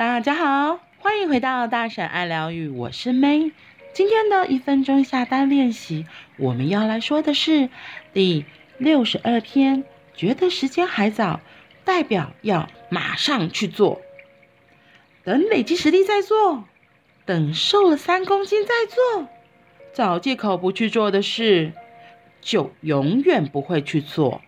大家好，欢迎回到大婶爱疗愈，我是 May。今天的一分钟下单练习，我们要来说的是第六十二天。觉得时间还早，代表要马上去做。等累积实力再做，等瘦了三公斤再做。找借口不去做的事，就永远不会去做。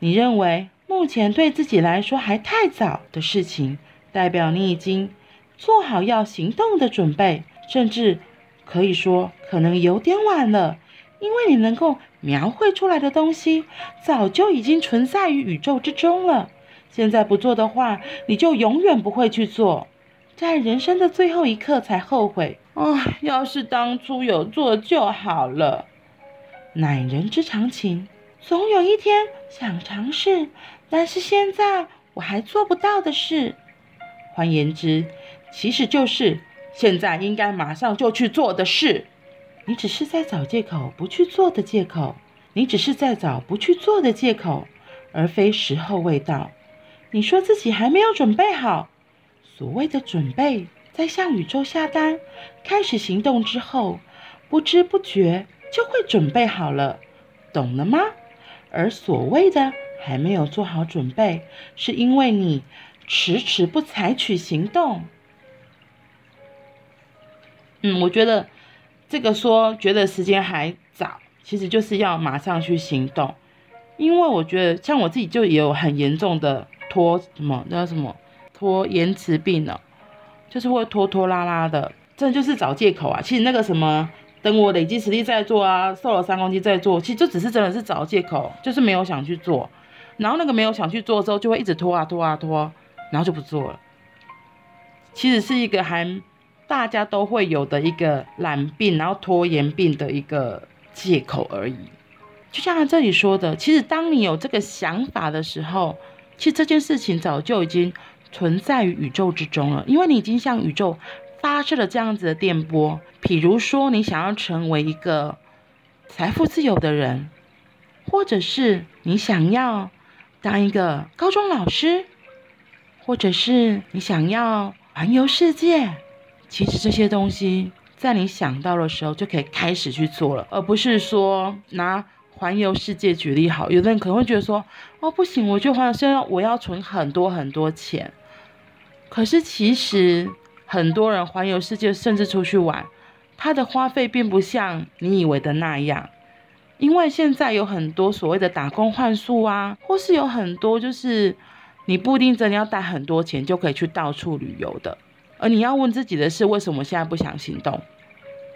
你认为目前对自己来说还太早的事情，代表你已经做好要行动的准备，甚至可以说可能有点晚了，因为你能够描绘出来的东西，早就已经存在于宇宙之中了。现在不做的话，你就永远不会去做，在人生的最后一刻才后悔。哦，要是当初有做就好了。乃人之常情，总有一天想尝试，但是现在我还做不到的事。换言之，其实就是现在应该马上就去做的事。你只是在找借口不去做的借口，你只是在找不去做的借口，而非时候未到。你说自己还没有准备好，所谓的准备，在向宇宙下单、开始行动之后，不知不觉就会准备好了，懂了吗？而所谓的还没有做好准备，是因为你迟迟不采取行动。嗯，我觉得这个说觉得时间还早，其实就是要马上去行动，因为我觉得像我自己就也有很严重的。拖什么？那叫什么？拖延迟病呢？就是会拖拖拉拉的，这就是找借口啊。其实那个什么，等我累积实力再做啊，瘦了三公斤再做，其实就只是真的是找借口，就是没有想去做。然后那个没有想去做之后，就会一直拖啊拖啊拖，然后就不做了。其实是一个还大家都会有的一个懒病，然后拖延病的一个借口而已。就像他这里说的，其实当你有这个想法的时候。其实这件事情早就已经存在于宇宙之中了，因为你已经向宇宙发射了这样子的电波。比如说，你想要成为一个财富自由的人，或者是你想要当一个高中老师，或者是你想要环游世界。其实这些东西在你想到的时候就可以开始去做了，而不是说拿。环游世界举例好，有的人可能会觉得说，哦，不行，我就环游世界，我要存很多很多钱。可是其实很多人环游世界，甚至出去玩，他的花费并不像你以为的那样。因为现在有很多所谓的打工换宿啊，或是有很多就是你不一定真的要带很多钱就可以去到处旅游的。而你要问自己的是，为什么现在不想行动？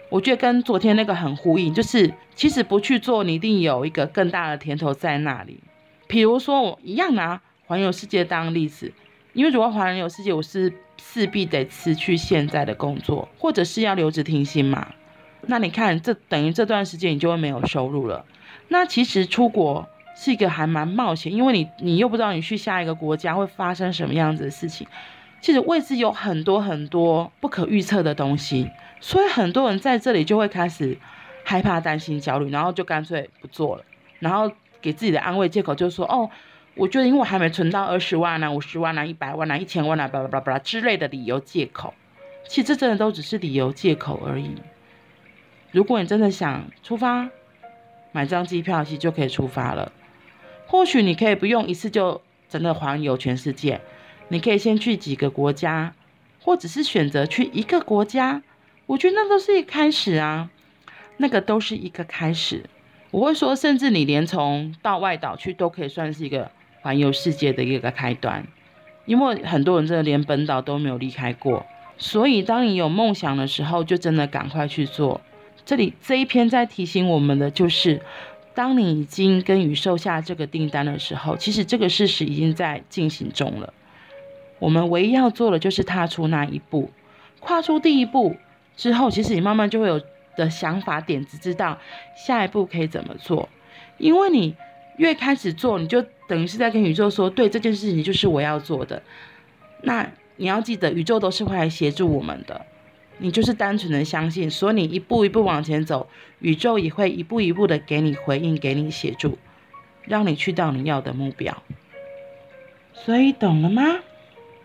我觉得跟昨天那个很呼应，就是其实不去做，你一定有一个更大的甜头在那里。比如说，我一样拿环游世界当例子，因为如果环游世界，我是势必得辞去现在的工作，或者是要留职停薪嘛。那你看，这等于这段时间你就会没有收入了。那其实出国是一个还蛮冒险，因为你你又不知道你去下一个国家会发生什么样子的事情。其实未知有很多很多不可预测的东西。所以很多人在这里就会开始害怕、担心、焦虑，然后就干脆不做了，然后给自己的安慰借口就说：“哦，我觉得因为我还没存到二十万啊、五十万啊、一百万啊、一千万啊，巴拉巴拉巴拉之类的理由借口。”其实这真的都只是理由借口而已。如果你真的想出发，买张机票其实就可以出发了。或许你可以不用一次就真的环游全世界，你可以先去几个国家，或者是选择去一个国家。我觉得那都是一开始啊，那个都是一个开始。我会说，甚至你连从到外岛去都可以算是一个环游世界的一个开端，因为很多人真的连本岛都没有离开过。所以，当你有梦想的时候，就真的赶快去做。这里这一篇在提醒我们的就是，当你已经跟宇宙下这个订单的时候，其实这个事实已经在进行中了。我们唯一要做的就是踏出那一步，跨出第一步。之后，其实你慢慢就会有的想法、点子，知道下一步可以怎么做。因为你越开始做，你就等于是在跟宇宙说：“对，这件事情就是我要做的。”那你要记得，宇宙都是会来协助我们的。你就是单纯的相信，所以你一步一步往前走，宇宙也会一步一步的给你回应，给你协助，让你去到你要的目标。所以懂了吗？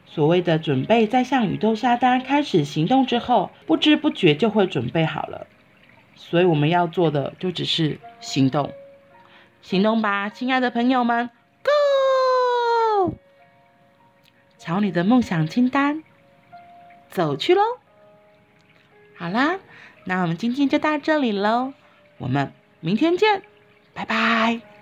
所谓的准备，在向宇宙下单开始行动之后，不知不觉就会准备好了。所以我们要做的就只是行动，行动吧，亲爱的朋友们，Go！朝你的梦想清单走去喽！好啦，那我们今天就到这里喽，我们明天见，拜拜。